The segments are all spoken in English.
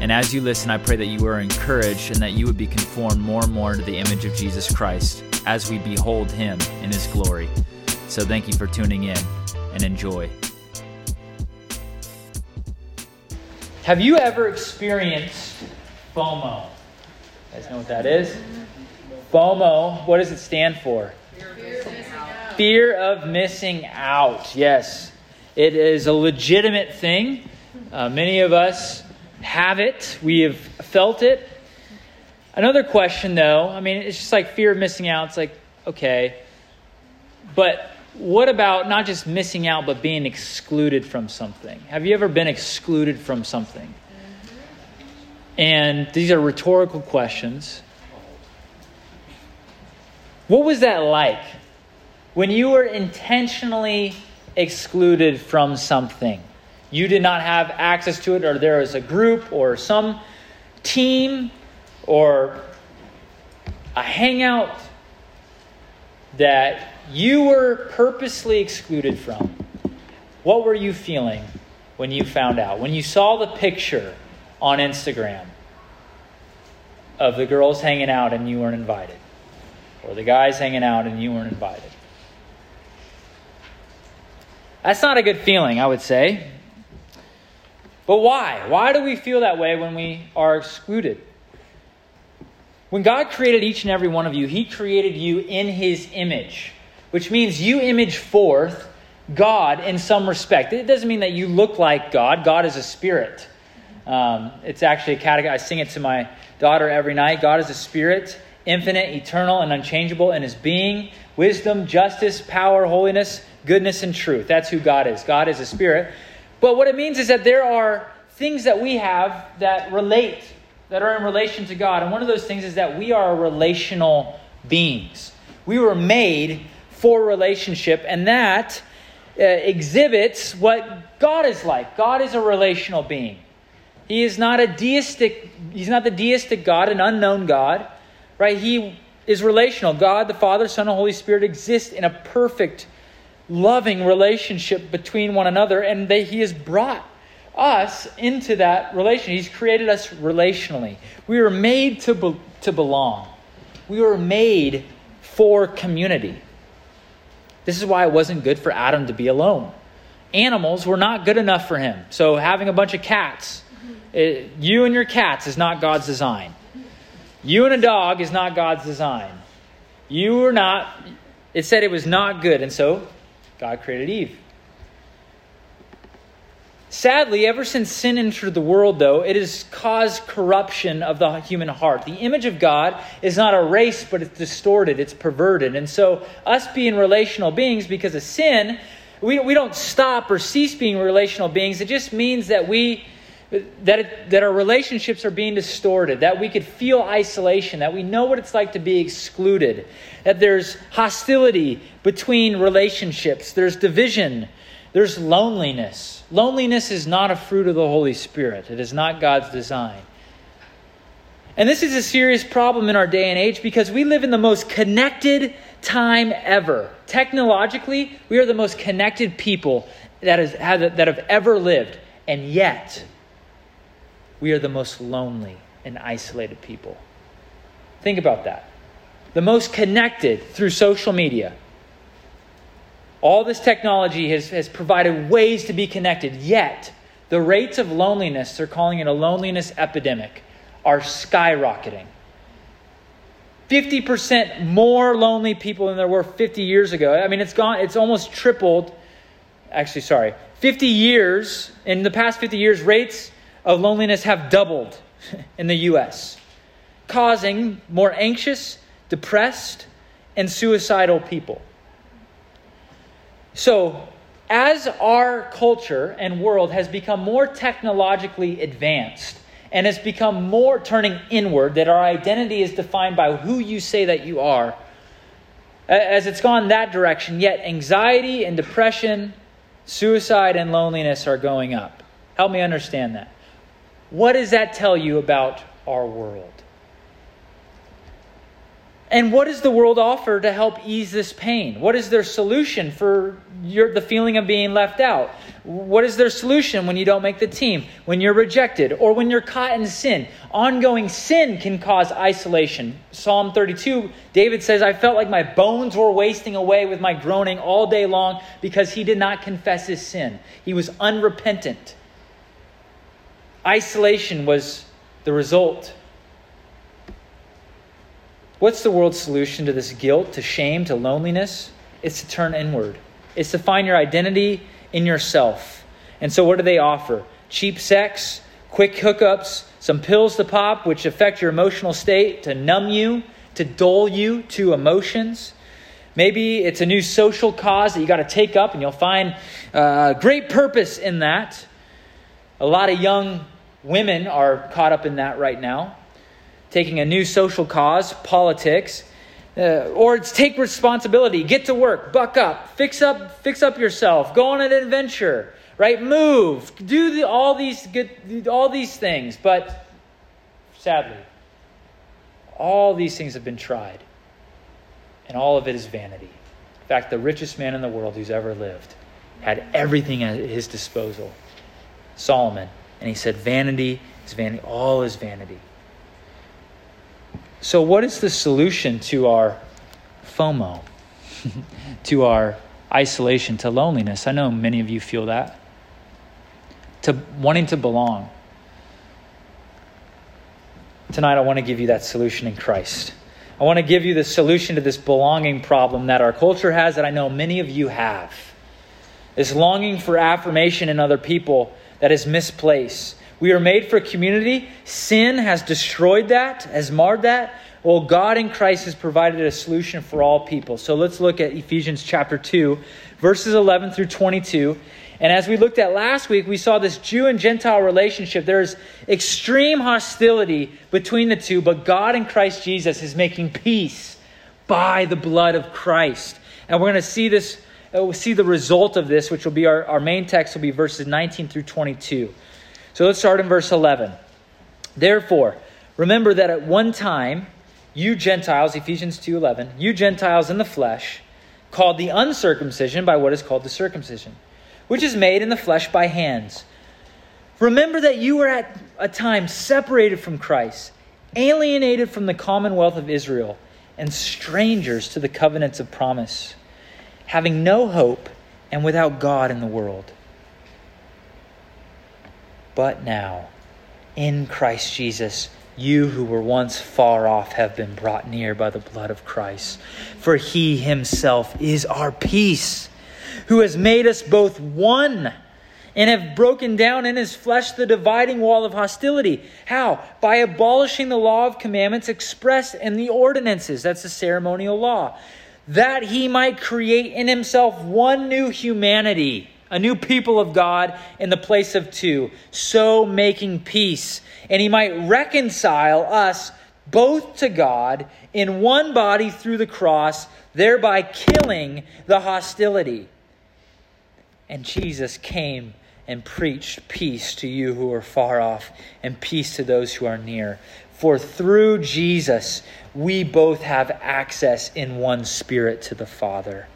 And as you listen, I pray that you are encouraged and that you would be conformed more and more to the image of Jesus Christ as we behold him in his glory. So thank you for tuning in and enjoy. Have you ever experienced FOMO? You guys know what that is? FOMO, what does it stand for? Fear of missing out. Yes, it is a legitimate thing. Uh, many of us have it, we have felt it. Another question, though, I mean, it's just like fear of missing out. It's like, okay. But what about not just missing out, but being excluded from something? Have you ever been excluded from something? And these are rhetorical questions. What was that like when you were intentionally excluded from something? You did not have access to it, or there was a group or some team or a hangout that you were purposely excluded from, what were you feeling when you found out? When you saw the picture on Instagram of the girls hanging out and you weren't invited, or the guys hanging out and you weren't invited? That's not a good feeling, I would say. But why? Why do we feel that way when we are excluded? When God created each and every one of you, He created you in His image, which means you image forth God in some respect. It doesn't mean that you look like God. God is a spirit. Um, it's actually a category. I sing it to my daughter every night. God is a spirit, infinite, eternal, and unchangeable in His being, wisdom, justice, power, holiness, goodness, and truth. That's who God is. God is a spirit. But what it means is that there are things that we have that relate, that are in relation to God. And one of those things is that we are relational beings. We were made for relationship, and that uh, exhibits what God is like. God is a relational being. He is not a deistic, he's not the deistic God, an unknown God, right? He is relational. God, the Father, Son, and Holy Spirit exist in a perfect loving relationship between one another, and they, He has brought us into that relation. He's created us relationally. We were made to, be, to belong, we were made for community. This is why it wasn't good for Adam to be alone. Animals were not good enough for him. So, having a bunch of cats, it, you and your cats is not God's design. You and a dog is not God's design. You were not, it said it was not good. And so God created Eve. Sadly, ever since sin entered the world, though, it has caused corruption of the human heart. The image of God is not erased, but it's distorted, it's perverted. And so, us being relational beings because of sin, we, we don't stop or cease being relational beings. It just means that we that, it, that our relationships are being distorted, that we could feel isolation, that we know what it's like to be excluded, that there's hostility between relationships, there's division, there's loneliness. Loneliness is not a fruit of the Holy Spirit, it is not God's design. And this is a serious problem in our day and age because we live in the most connected time ever. Technologically, we are the most connected people that, is, that have ever lived. And yet, we are the most lonely and isolated people. Think about that. The most connected through social media. All this technology has, has provided ways to be connected, yet the rates of loneliness, they're calling it a loneliness epidemic, are skyrocketing. 50% more lonely people than there were 50 years ago. I mean, it's gone, it's almost tripled. Actually, sorry. 50 years, in the past 50 years, rates of loneliness have doubled in the U.S., causing more anxious, depressed, and suicidal people. So, as our culture and world has become more technologically advanced and has become more turning inward, that our identity is defined by who you say that you are, as it's gone that direction, yet anxiety and depression, suicide and loneliness are going up. Help me understand that. What does that tell you about our world? And what does the world offer to help ease this pain? What is their solution for your, the feeling of being left out? What is their solution when you don't make the team, when you're rejected, or when you're caught in sin? Ongoing sin can cause isolation. Psalm 32, David says, I felt like my bones were wasting away with my groaning all day long because he did not confess his sin. He was unrepentant. Isolation was the result. What's the world's solution to this guilt, to shame, to loneliness? It's to turn inward. It's to find your identity in yourself. And so, what do they offer? Cheap sex, quick hookups, some pills to pop, which affect your emotional state, to numb you, to dull you to emotions. Maybe it's a new social cause that you got to take up, and you'll find uh, great purpose in that. A lot of young women are caught up in that right now, taking a new social cause, politics, uh, or it's take responsibility, get to work, buck up, fix up, fix up yourself, go on an adventure, right? Move, do the, all these good, all these things. But sadly, all these things have been tried, and all of it is vanity. In fact, the richest man in the world who's ever lived had everything at his disposal, Solomon, and he said, "Vanity is vanity. All is vanity." So, what is the solution to our FOMO, to our isolation, to loneliness? I know many of you feel that. To wanting to belong. Tonight, I want to give you that solution in Christ. I want to give you the solution to this belonging problem that our culture has, that I know many of you have. This longing for affirmation in other people that is misplaced. We are made for community. Sin has destroyed that, has marred that. Well, God in Christ has provided a solution for all people. So let's look at Ephesians chapter 2, verses 11 through 22. And as we looked at last week, we saw this Jew and Gentile relationship. There's extreme hostility between the two, but God in Christ Jesus is making peace by the blood of Christ. And we're going to see this, Uh, we'll see the result of this, which will be our, our main text, will be verses 19 through 22. So let's start in verse 11. Therefore, remember that at one time, you Gentiles, Ephesians 2:11, you Gentiles in the flesh, called the uncircumcision by what is called the circumcision, which is made in the flesh by hands. Remember that you were at a time separated from Christ, alienated from the commonwealth of Israel, and strangers to the covenants of promise, having no hope and without God in the world. But now, in Christ Jesus, you who were once far off have been brought near by the blood of Christ. For he himself is our peace, who has made us both one and have broken down in his flesh the dividing wall of hostility. How? By abolishing the law of commandments expressed in the ordinances. That's the ceremonial law. That he might create in himself one new humanity a new people of God in the place of two, so making peace. And he might reconcile us both to God in one body through the cross, thereby killing the hostility. And Jesus came and preached peace to you who are far off and peace to those who are near. For through Jesus, we both have access in one spirit to the Father.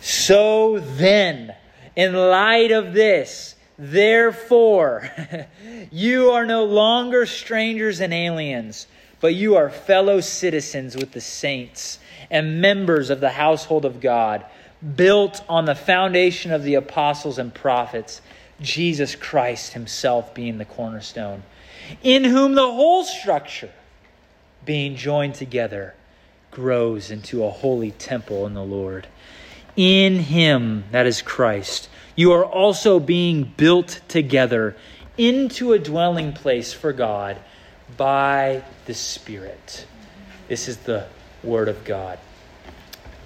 So then, in light of this, therefore, you are no longer strangers and aliens, but you are fellow citizens with the saints and members of the household of God, built on the foundation of the apostles and prophets, Jesus Christ himself being the cornerstone, in whom the whole structure, being joined together, grows into a holy temple in the Lord in him, that is Christ, you are also being built together into a dwelling place for God by the Spirit. This is the Word of God.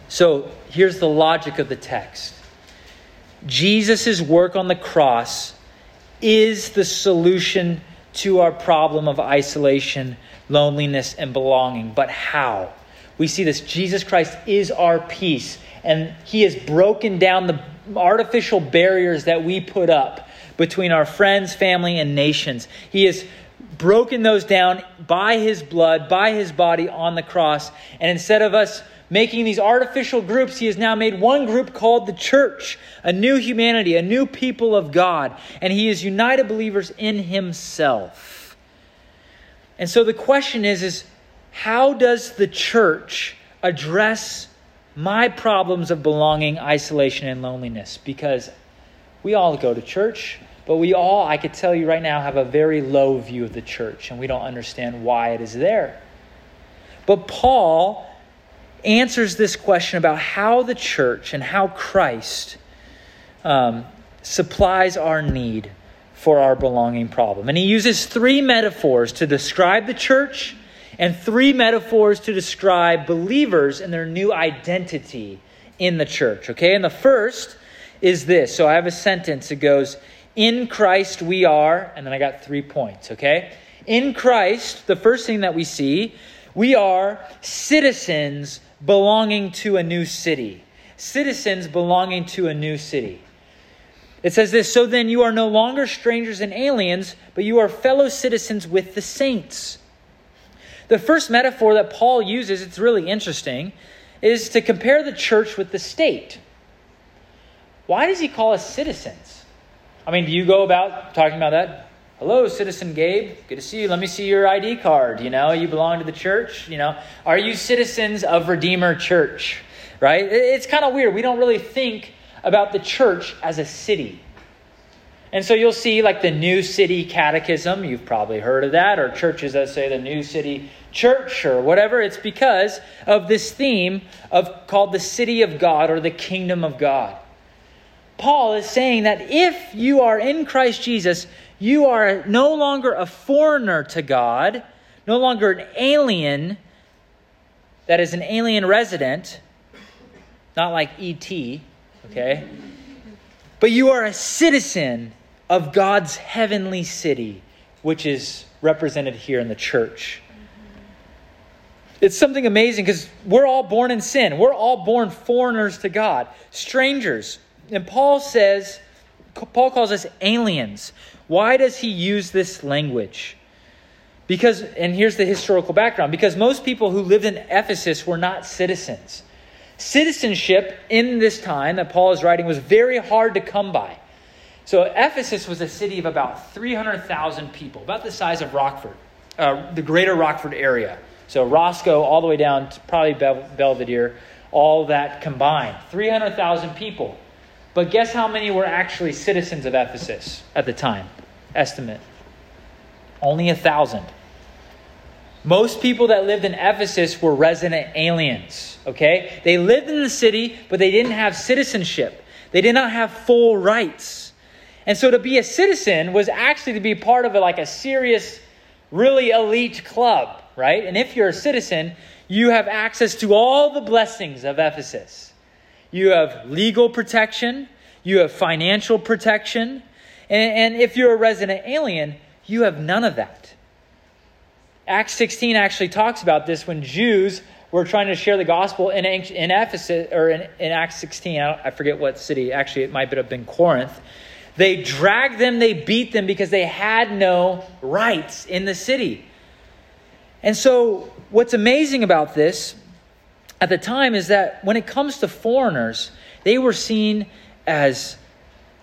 So here's the logic of the text Jesus' work on the cross is the solution to our problem of isolation, loneliness, and belonging. But how? We see this Jesus Christ is our peace, and he has broken down the artificial barriers that we put up between our friends, family, and nations. He has broken those down by his blood, by his body on the cross. And instead of us making these artificial groups, he has now made one group called the church, a new humanity, a new people of God. And he has united believers in himself. And so the question is, is how does the church address my problems of belonging, isolation, and loneliness? Because we all go to church. But we all, I could tell you right now, have a very low view of the church, and we don't understand why it is there. But Paul answers this question about how the church and how Christ um, supplies our need for our belonging problem. And he uses three metaphors to describe the church and three metaphors to describe believers and their new identity in the church. Okay, and the first is this. So I have a sentence. It goes, in Christ we are, and then I got three points, okay? In Christ, the first thing that we see, we are citizens belonging to a new city. Citizens belonging to a new city. It says this So then you are no longer strangers and aliens, but you are fellow citizens with the saints. The first metaphor that Paul uses, it's really interesting, is to compare the church with the state. Why does he call us citizens? I mean, do you go about talking about that? Hello, citizen Gabe. Good to see you. Let me see your ID card. You know, you belong to the church. You know, are you citizens of Redeemer Church? Right? It's kind of weird. We don't really think about the church as a city. And so you'll see, like the New City Catechism, you've probably heard of that, or churches that say the New City Church or whatever. It's because of this theme of called the city of God or the kingdom of God. Paul is saying that if you are in Christ Jesus, you are no longer a foreigner to God, no longer an alien that is an alien resident, not like E.T., okay? But you are a citizen of God's heavenly city, which is represented here in the church. It's something amazing because we're all born in sin. We're all born foreigners to God, strangers. And Paul says, Paul calls us aliens. Why does he use this language? Because, and here's the historical background because most people who lived in Ephesus were not citizens. Citizenship in this time that Paul is writing was very hard to come by. So, Ephesus was a city of about 300,000 people, about the size of Rockford, uh, the greater Rockford area. So, Roscoe, all the way down to probably Bel- Belvidere, all that combined. 300,000 people. But guess how many were actually citizens of Ephesus at the time? Estimate. Only a thousand. Most people that lived in Ephesus were resident aliens, okay? They lived in the city, but they didn't have citizenship. They did not have full rights. And so to be a citizen was actually to be part of a, like a serious, really elite club, right? And if you're a citizen, you have access to all the blessings of Ephesus you have legal protection, you have financial protection, and, and if you're a resident alien, you have none of that. Acts 16 actually talks about this when Jews were trying to share the gospel in, in Ephesus, or in, in Acts 16, I, I forget what city, actually, it might have been Corinth. They dragged them, they beat them because they had no rights in the city. And so, what's amazing about this at the time is that when it comes to foreigners, they were seen as,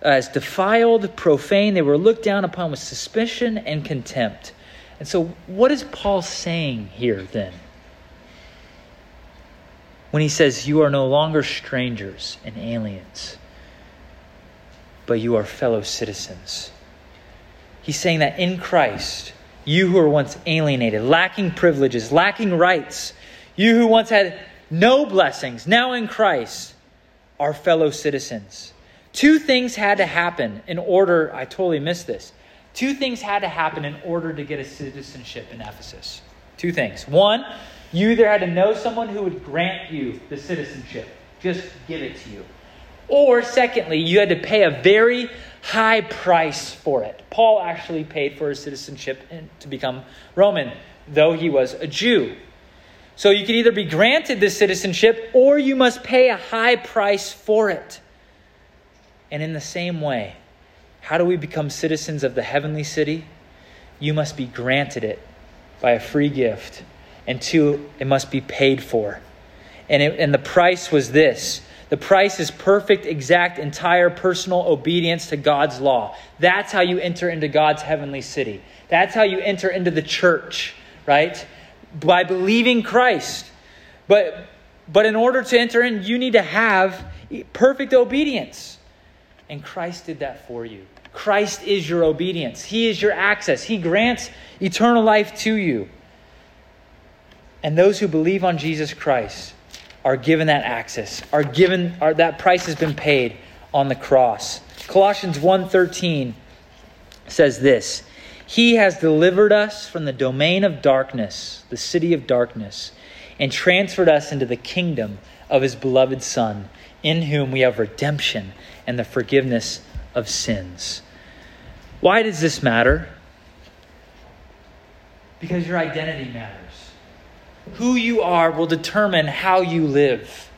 as defiled, profane. They were looked down upon with suspicion and contempt. And so, what is Paul saying here then? When he says, You are no longer strangers and aliens, but you are fellow citizens. He's saying that in Christ, you who were once alienated, lacking privileges, lacking rights, you who once had no blessings, now in Christ, are fellow citizens. Two things had to happen in order, I totally missed this. Two things had to happen in order to get a citizenship in Ephesus. Two things. One, you either had to know someone who would grant you the citizenship, just give it to you. Or, secondly, you had to pay a very high price for it. Paul actually paid for his citizenship to become Roman, though he was a Jew. So you could either be granted this citizenship or you must pay a high price for it. And in the same way, how do we become citizens of the heavenly city? You must be granted it by a free gift. And two, it must be paid for. And, it, and the price was this the price is perfect, exact, entire personal obedience to God's law. That's how you enter into God's heavenly city. That's how you enter into the church, right? By believing Christ. But, but in order to enter in, you need to have perfect obedience. And Christ did that for you. Christ is your obedience, He is your access. He grants eternal life to you. And those who believe on Jesus Christ are given that access, are given are, that price has been paid on the cross. Colossians 1:13 says this, he has delivered us from the domain of darkness, the city of darkness, and transferred us into the kingdom of his beloved son, in whom we have redemption and the forgiveness of sins. Why does this matter? Because your identity matters. Who you are will determine how you live.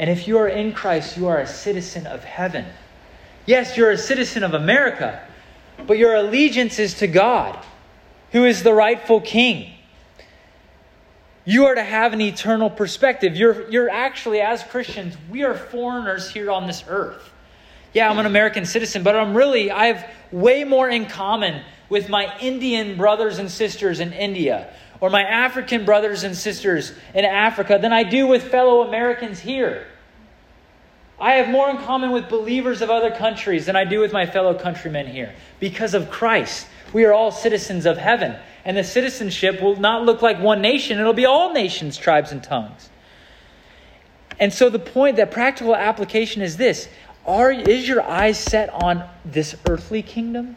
And if you are in Christ, you are a citizen of heaven. Yes, you're a citizen of America, but your allegiance is to God, who is the rightful king. You are to have an eternal perspective. You're, you're actually, as Christians, we are foreigners here on this earth. Yeah, I'm an American citizen, but I'm really, I have way more in common with my Indian brothers and sisters in India or my African brothers and sisters in Africa than I do with fellow Americans here. I have more in common with believers of other countries than I do with my fellow countrymen here because of Christ. We are all citizens of heaven, and the citizenship will not look like one nation, it'll be all nations, tribes, and tongues. And so the point, that practical application is this are, is your eyes set on this earthly kingdom?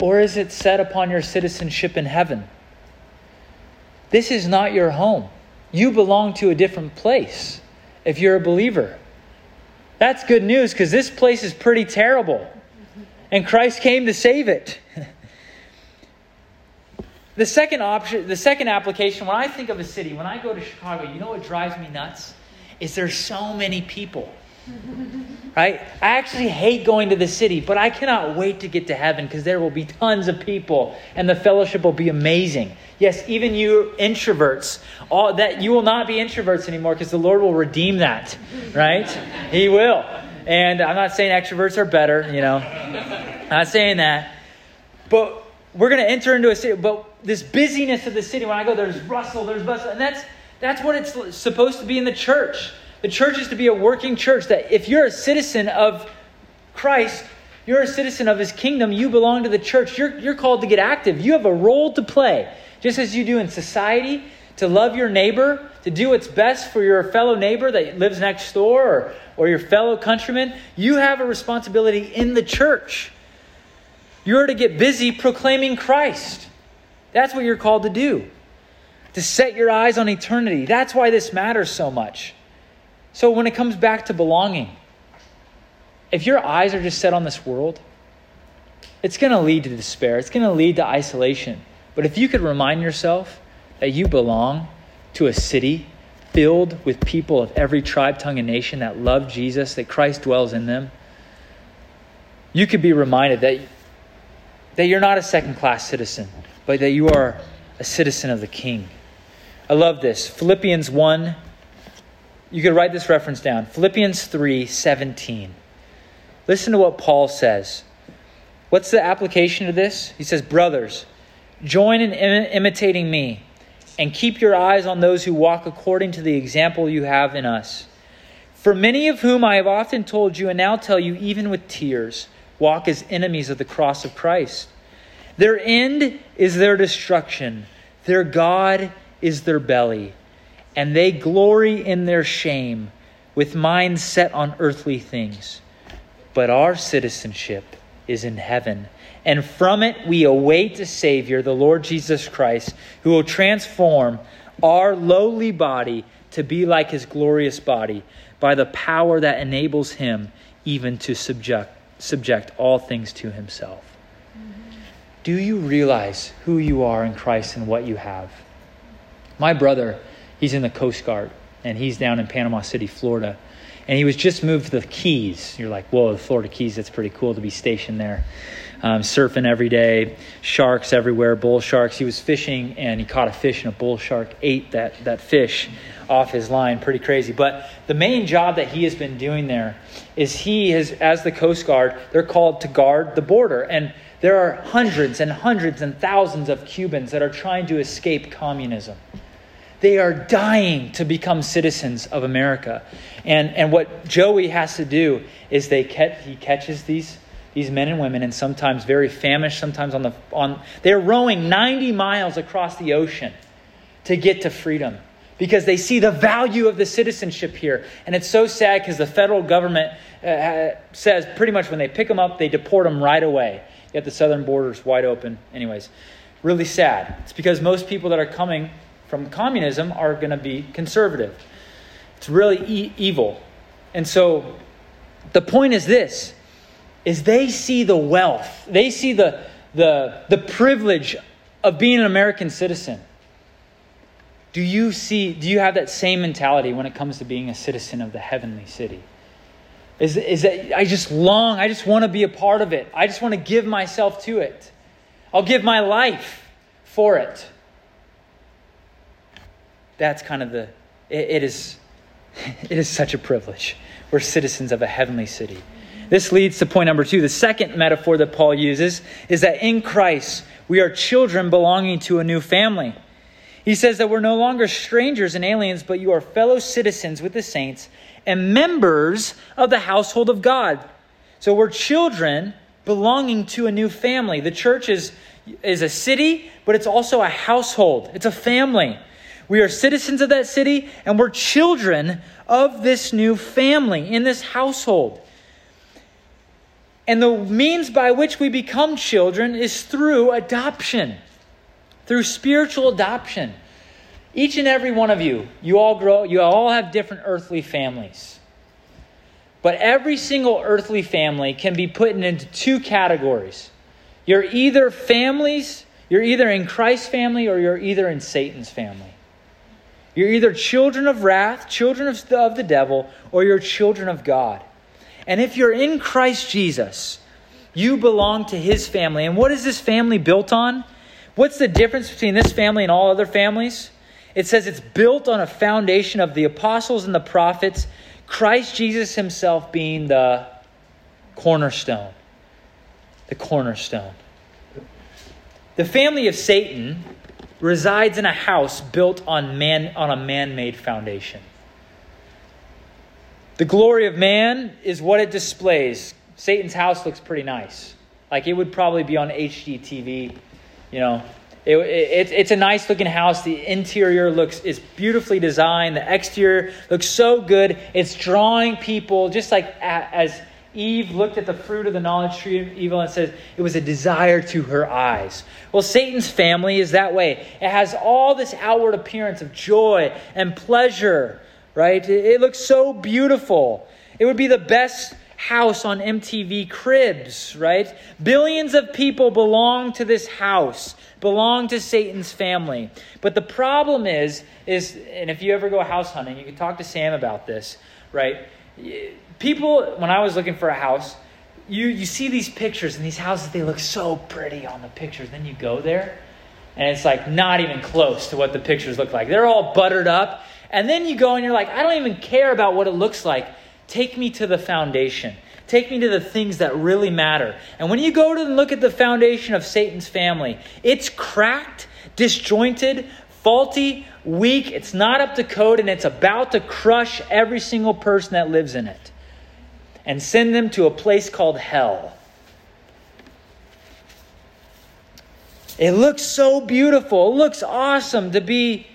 Or is it set upon your citizenship in heaven? This is not your home. You belong to a different place if you're a believer. That's good news because this place is pretty terrible. And Christ came to save it. the second option, the second application, when I think of a city, when I go to Chicago, you know what drives me nuts? Is there's so many people. Right? I actually hate going to the city, but I cannot wait to get to heaven because there will be tons of people and the fellowship will be amazing. Yes, even you introverts, all that you will not be introverts anymore because the Lord will redeem that, right? he will. And I'm not saying extroverts are better, you know. Not saying that. But we're going to enter into a city, but this busyness of the city, when I go, there's rustle, there's bustle, and that's that's what it's supposed to be in the church. The church is to be a working church that if you're a citizen of Christ, you're a citizen of his kingdom, you belong to the church. You're, you're called to get active. You have a role to play, just as you do in society, to love your neighbor, to do what's best for your fellow neighbor that lives next door or, or your fellow countrymen. You have a responsibility in the church. You're to get busy proclaiming Christ. That's what you're called to do, to set your eyes on eternity. That's why this matters so much. So when it comes back to belonging, if your eyes are just set on this world, it's going to lead to despair. It's going to lead to isolation. But if you could remind yourself that you belong to a city filled with people of every tribe, tongue, and nation that love Jesus, that Christ dwells in them, you could be reminded that, that you're not a second class citizen, but that you are a citizen of the King. I love this. Philippians 1 you could write this reference down Philippians 3 17. Listen to what Paul says. What's the application of this? He says, Brothers, join in imitating me and keep your eyes on those who walk according to the example you have in us. For many of whom I have often told you and now tell you, even with tears, walk as enemies of the cross of Christ. Their end is their destruction, their God is their belly and they glory in their shame, with minds set on earthly things. But our citizenship is in heaven, and from it we await a Savior, the Lord Jesus Christ, who will transform our lowly body to be like his glorious body by the power that enables him even to subject, subject all things to himself. Do you realize who you are in Christ and what you have? My brother, he's in the Coast Guard, and he's down in Panama City, Florida. And he was just moved to the Keys. You're like, whoa, the Florida Keys, that's pretty cool to be stationed there. Um, surfing every day, sharks everywhere, bull sharks. He was fishing and he caught a fish, and a bull shark ate that, that fish off his line. Pretty crazy. But the main job that he has been doing there is he has, as the Coast Guard, they're called to guard the border. And there are hundreds and hundreds and thousands of Cubans that are trying to escape communism. They are dying to become citizens of America. And, and what Joey has to do is they catch, he catches these, these men and women, and sometimes very famished, sometimes on the on they're rowing 90 miles across the ocean to get to freedom because they see the value of the citizenship here. And it's so sad because the federal government uh, says pretty much when they pick them up, they deport them right away. Yet the southern border is wide open. Anyways, really sad. It's because most people that are coming from communism are going to be conservative. It's really e- evil. And so the point is this is they see the wealth. They see the the the privilege of being an American citizen. Do you see do you have that same mentality when it comes to being a citizen of the heavenly city? Is, is that I just long, I just want to be a part of it. I just want to give myself to it. I'll give my life for it. That's kind of the, it, it is, it is such a privilege. We're citizens of a heavenly city. This leads to point number two. The second metaphor that Paul uses is that in Christ, we are children belonging to a new family. He says that we're no longer strangers and aliens, but you are fellow citizens with the saints and members of the household of God. So we're children belonging to a new family. The church is, is a city, but it's also a household, it's a family. We are citizens of that city, and we're children of this new family in this household. And the means by which we become children is through adoption, through spiritual adoption. Each and every one of you, you all grow, you all have different earthly families. But every single earthly family can be put into two categories. You're either families, you're either in Christ's family, or you're either in Satan's family. You're either children of wrath, children of the, of the devil, or you're children of God. And if you're in Christ Jesus, you belong to his family. And what is this family built on? What's the difference between this family and all other families? It says it's built on a foundation of the apostles and the prophets, Christ Jesus himself being the cornerstone. The cornerstone. The family of Satan resides in a house built on, man, on a man made foundation. The glory of man is what it displays. Satan's house looks pretty nice. Like it would probably be on HGTV. You know, it, it, it's a nice looking house. The interior looks is beautifully designed. The exterior looks so good. It's drawing people just like as Eve looked at the fruit of the knowledge tree of evil and says it was a desire to her eyes. Well, Satan's family is that way. It has all this outward appearance of joy and pleasure, right? It, looks so beautiful. It would be the best house on MTV Cribs, right? Billions of people belong to this house, belong to Satan's family. But the problem is, is, and if you ever go house hunting, you can talk to Sam about this, right? People, when I was looking for a house, you, you see these pictures and these houses, they look so pretty on the pictures. Then you go there, and it's like not even close to what the pictures look like. They're all buttered up. And then you go and you're like, I don't even care about what it looks like. Take me to the foundation. Take me to the things that really matter. And when you go to look at the foundation of Satan's family, it's cracked, disjointed, faulty, weak, it's not up to code, and it's about to crush every single person that lives in it and send them to a place called hell. It looks so beautiful. It looks awesome to be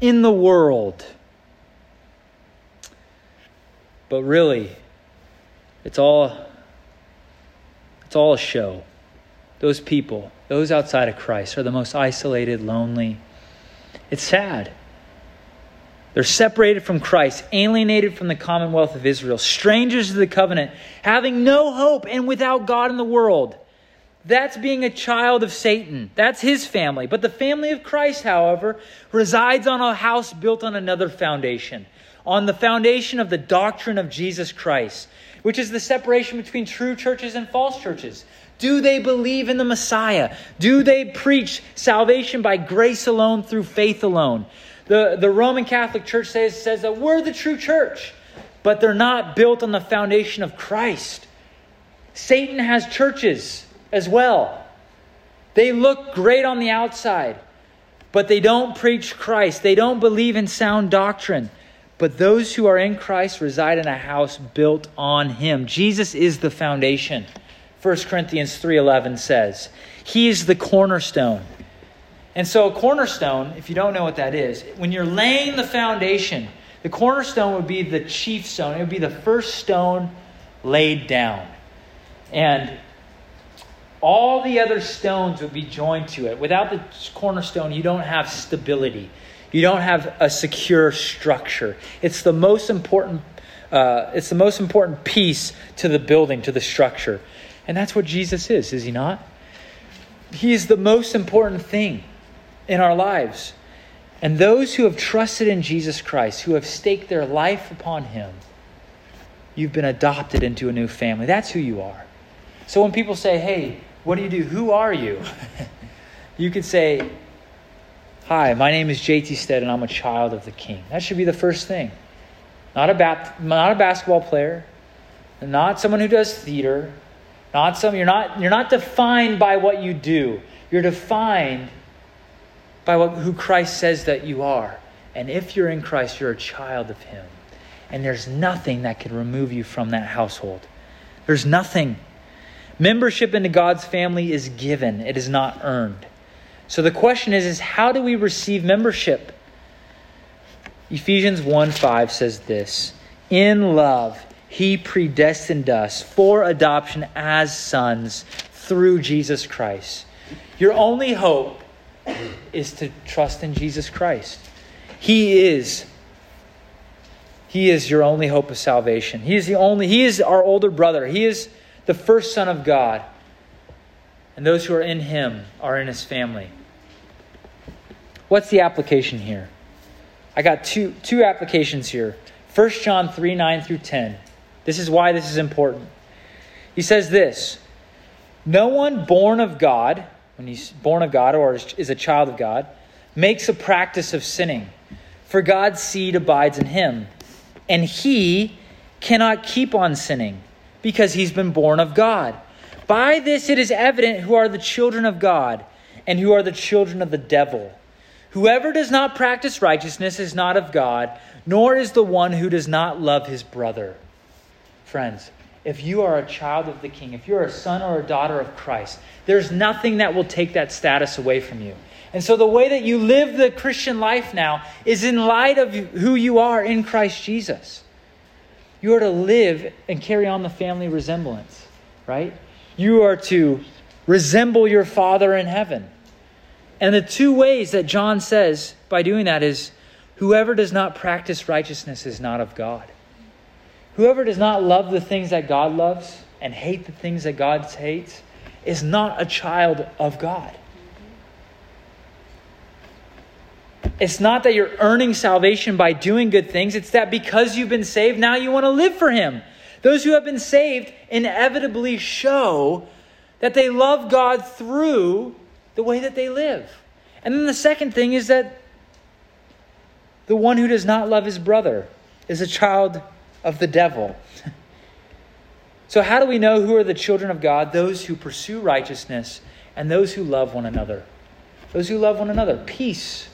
in the world. But really, it's all it's all a show. Those people, those outside of Christ are the most isolated, lonely. It's sad. They're separated from Christ, alienated from the commonwealth of Israel, strangers to the covenant, having no hope and without God in the world. That's being a child of Satan. That's his family. But the family of Christ, however, resides on a house built on another foundation, on the foundation of the doctrine of Jesus Christ, which is the separation between true churches and false churches. Do they believe in the Messiah? Do they preach salvation by grace alone through faith alone? The, the Roman Catholic Church says, says that we're the true church, but they're not built on the foundation of Christ. Satan has churches as well. They look great on the outside, but they don't preach Christ. They don't believe in sound doctrine. But those who are in Christ reside in a house built on him. Jesus is the foundation. 1 Corinthians 3:11 says, "He is the cornerstone." And so a cornerstone, if you don't know what that is, when you're laying the foundation, the cornerstone would be the chief stone. It would be the first stone laid down. And all the other stones would be joined to it. Without the cornerstone, you don't have stability. You don't have a secure structure. It's the most important. Uh, it's the most important piece to the building, to the structure, and that's what Jesus is. Is he not? He is the most important thing in our lives. And those who have trusted in Jesus Christ, who have staked their life upon him, you've been adopted into a new family. That's who you are. So when people say, "Hey, what do you do? Who are you? you could say, Hi, my name is JT Stead and I'm a child of the King. That should be the first thing. Not a, bat, not a basketball player, not someone who does theater, not some you're not you're not defined by what you do. You're defined by what, who Christ says that you are. And if you're in Christ, you're a child of Him. And there's nothing that can remove you from that household. There's nothing. Membership into God's family is given, it is not earned. So the question is, is how do we receive membership? Ephesians 1 5 says this In love, he predestined us for adoption as sons through Jesus Christ. Your only hope is to trust in Jesus Christ. He is he is your only hope of salvation. He is the only he is our older brother. He is the first Son of God. And those who are in Him are in His family. What's the application here? I got two, two applications here. 1 John 3 9 through 10. This is why this is important. He says this No one born of God, when he's born of God or is a child of God, makes a practice of sinning, for God's seed abides in him, and he cannot keep on sinning because he's been born of God. By this it is evident who are the children of God and who are the children of the devil. Whoever does not practice righteousness is not of God, nor is the one who does not love his brother. Friends, if you are a child of the King, if you're a son or a daughter of Christ, there's nothing that will take that status away from you. And so the way that you live the Christian life now is in light of who you are in Christ Jesus. You are to live and carry on the family resemblance, right? You are to resemble your Father in heaven. And the two ways that John says by doing that is whoever does not practice righteousness is not of God. Whoever does not love the things that God loves and hate the things that God hates is not a child of God. It's not that you're earning salvation by doing good things. It's that because you've been saved, now you want to live for Him. Those who have been saved inevitably show that they love God through the way that they live. And then the second thing is that the one who does not love his brother is a child of the devil. so, how do we know who are the children of God? Those who pursue righteousness and those who love one another. Those who love one another. Peace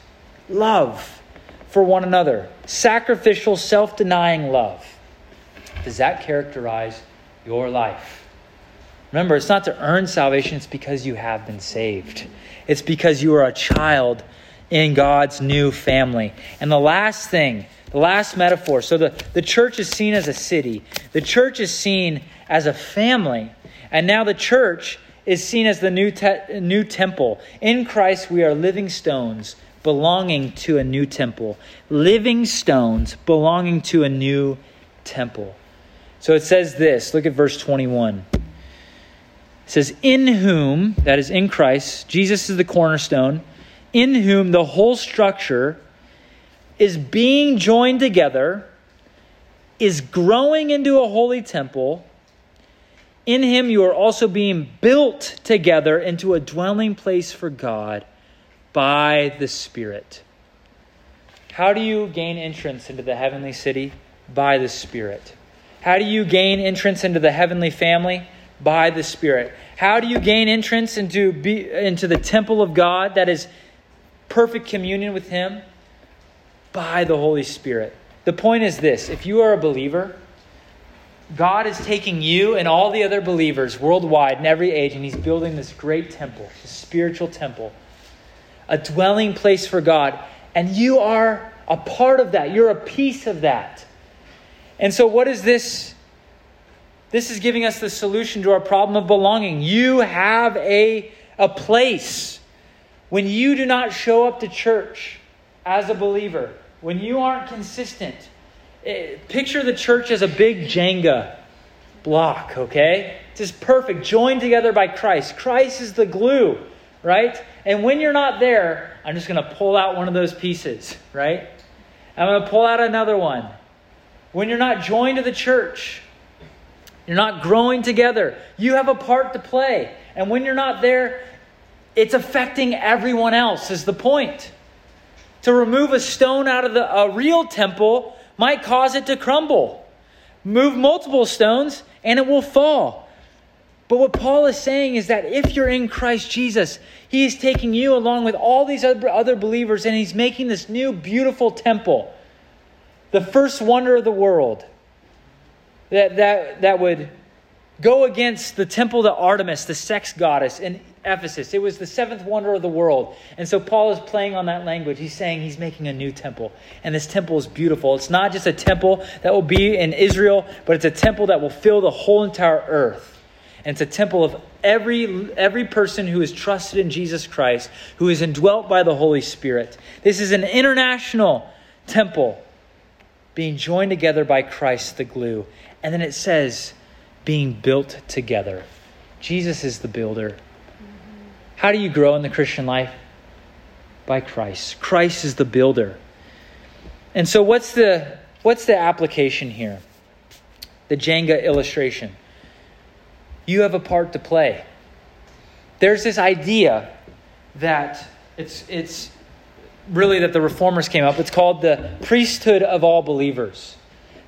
love for one another, sacrificial, self denying love. Does that characterize your life? Remember, it's not to earn salvation, it's because you have been saved. It's because you are a child in God's new family. And the last thing, last metaphor so the, the church is seen as a city, the church is seen as a family, and now the church is seen as the new, te- new temple. In Christ, we are living stones belonging to a new temple. Living stones belonging to a new temple. So it says this look at verse 21. It says, In whom, that is in Christ, Jesus is the cornerstone, in whom the whole structure is being joined together, is growing into a holy temple. In him you are also being built together into a dwelling place for God by the Spirit. How do you gain entrance into the heavenly city? By the Spirit. How do you gain entrance into the heavenly family? By the Spirit. How do you gain entrance into, be, into the temple of God that is perfect communion with Him? By the Holy Spirit. The point is this if you are a believer, God is taking you and all the other believers worldwide in every age, and He's building this great temple, this spiritual temple a dwelling place for God. And you are a part of that. You're a piece of that. And so, what is this? This is giving us the solution to our problem of belonging. You have a, a place. When you do not show up to church as a believer, when you aren't consistent, it, eh, picture the church as a big Jenga block, okay? It's just perfect, joined together by Christ. Christ is the glue right? And when you're not there, I'm just going to pull out one of those pieces, right? I'm going to pull out another one. When you're not joined to the church, you're not growing together, you have a part to play. And when you're not there, it's affecting everyone else, is the point. To remove a stone out of the, a real temple might cause it to crumble. Move multiple stones, and it will fall. But what Paul is saying is that if you're in Christ Jesus, he is taking you along with all these other believers and he's making this new beautiful temple, the first wonder of the world, that, that, that would go against the temple to Artemis, the sex goddess in Ephesus. It was the seventh wonder of the world. And so Paul is playing on that language. He's saying he's making a new temple. And this temple is beautiful. It's not just a temple that will be in Israel, but it's a temple that will fill the whole entire earth. And it's a temple of every, every person who is trusted in Jesus Christ, who is indwelt by the Holy Spirit. This is an international temple being joined together by Christ, the glue. And then it says, being built together. Jesus is the builder. How do you grow in the Christian life? By Christ. Christ is the builder. And so what's the what's the application here? The Jenga illustration you have a part to play. There's this idea that it's, it's really that the reformers came up. It's called the priesthood of all believers.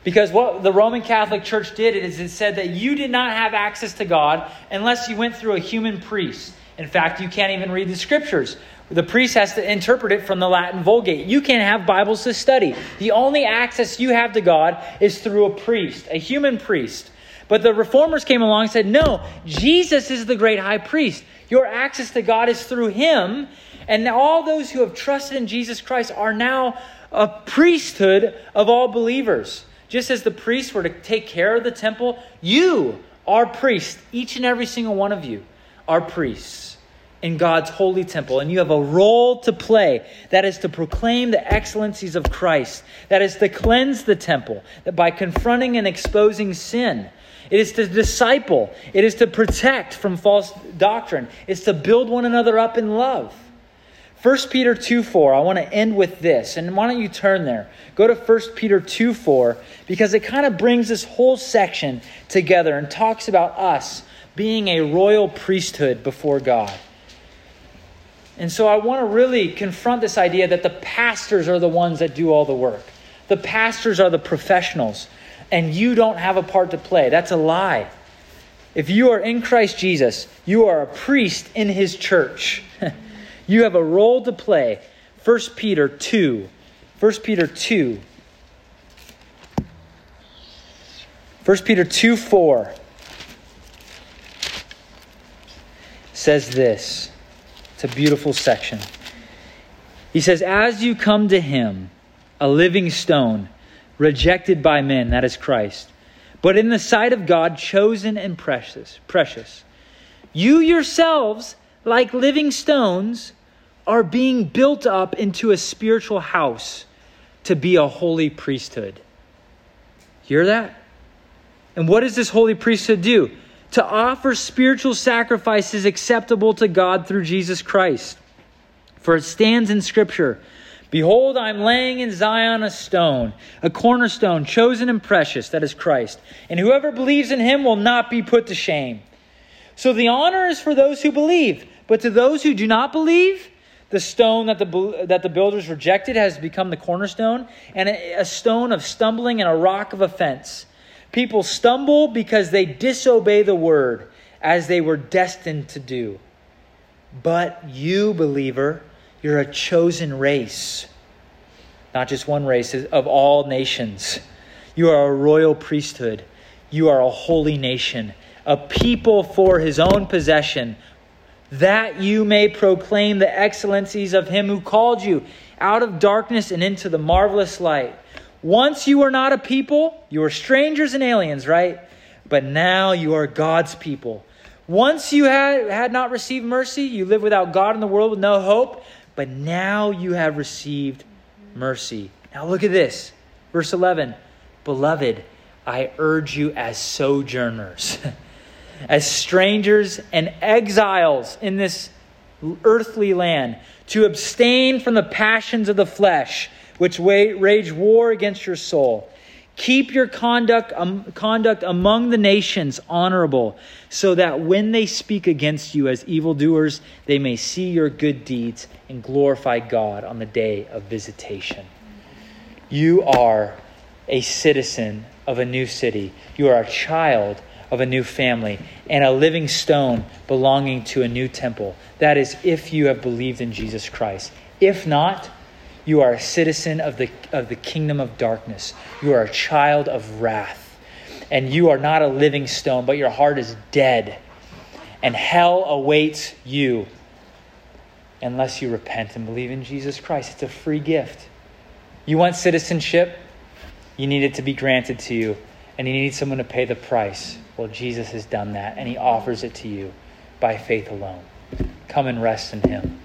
Because what the Roman Catholic Church did is it said that you did not have access to God unless you went through a human priest. In fact, you can't even read the scriptures. The priest has to interpret it from the Latin Vulgate. You can't have Bibles to study. The only access you have to God is through a priest, a human priest. But the reformers came along and said, no, Jesus is the great high priest. Your access to God is through him. And all those who have trusted in Jesus Christ are now a priesthood of all believers. Just as the priests were to take care of the temple, you are priests. Each and every single one of you are priests in God's holy temple. And you have a role to play that is to proclaim the excellencies of Christ, that is to cleanse the temple that by confronting and exposing sin it is to disciple. It is to protect from false doctrine. It's to build one another up in love. 1 Peter 2 4, I want to end with this. And why don't you turn there? Go to 1 Peter 2 4, because it kind of brings this whole section together and talks about us being a royal priesthood before God. And so I want to really confront this idea that the pastors are the ones that do all the work. The pastors are the professionals and you don't have a part to play. That's a lie. If you are in Christ Jesus, you are a priest in his church. you have a role to play. 1 Peter 2. 1 Peter 2. 1 Peter 2 4 says this. It's a beautiful section. He says, As you come to him, a living stone, rejected by men, that is Christ, but in the sight of God, chosen and precious. Precious. You yourselves, like living stones, are being built up into a spiritual house to be a holy priesthood. Hear that? And what does this holy priesthood do? To offer spiritual sacrifices acceptable to God through Jesus Christ. For it stands in Scripture Behold, I'm laying in Zion a stone, a cornerstone, chosen and precious, that is Christ. And whoever believes in him will not be put to shame. So the honor is for those who believe, but to those who do not believe, the stone that the, that the builders rejected has become the cornerstone, and a, a stone of stumbling and a rock of offense. People stumble because they disobey the word as they were destined to do. But you, believer, you're a chosen race, not just one race, of all nations. You are a royal priesthood. You are a holy nation, a people for his own possession, that you may proclaim the excellencies of him who called you out of darkness and into the marvelous light. Once you were not a people, you were strangers and aliens, right? But now you are God's people. Once you had, had not received mercy, you lived without God in the world with no hope but now you have received mercy. Now look at this. Verse 11 Beloved, I urge you as sojourners, as strangers and exiles in this earthly land, to abstain from the passions of the flesh, which wage war against your soul. Keep your conduct, um, conduct among the nations honorable, so that when they speak against you as evildoers, they may see your good deeds and glorify God on the day of visitation. You are a citizen of a new city, you are a child of a new family, and a living stone belonging to a new temple. That is, if you have believed in Jesus Christ. If not, you are a citizen of the, of the kingdom of darkness. You are a child of wrath. And you are not a living stone, but your heart is dead. And hell awaits you unless you repent and believe in Jesus Christ. It's a free gift. You want citizenship? You need it to be granted to you. And you need someone to pay the price. Well, Jesus has done that, and he offers it to you by faith alone. Come and rest in him.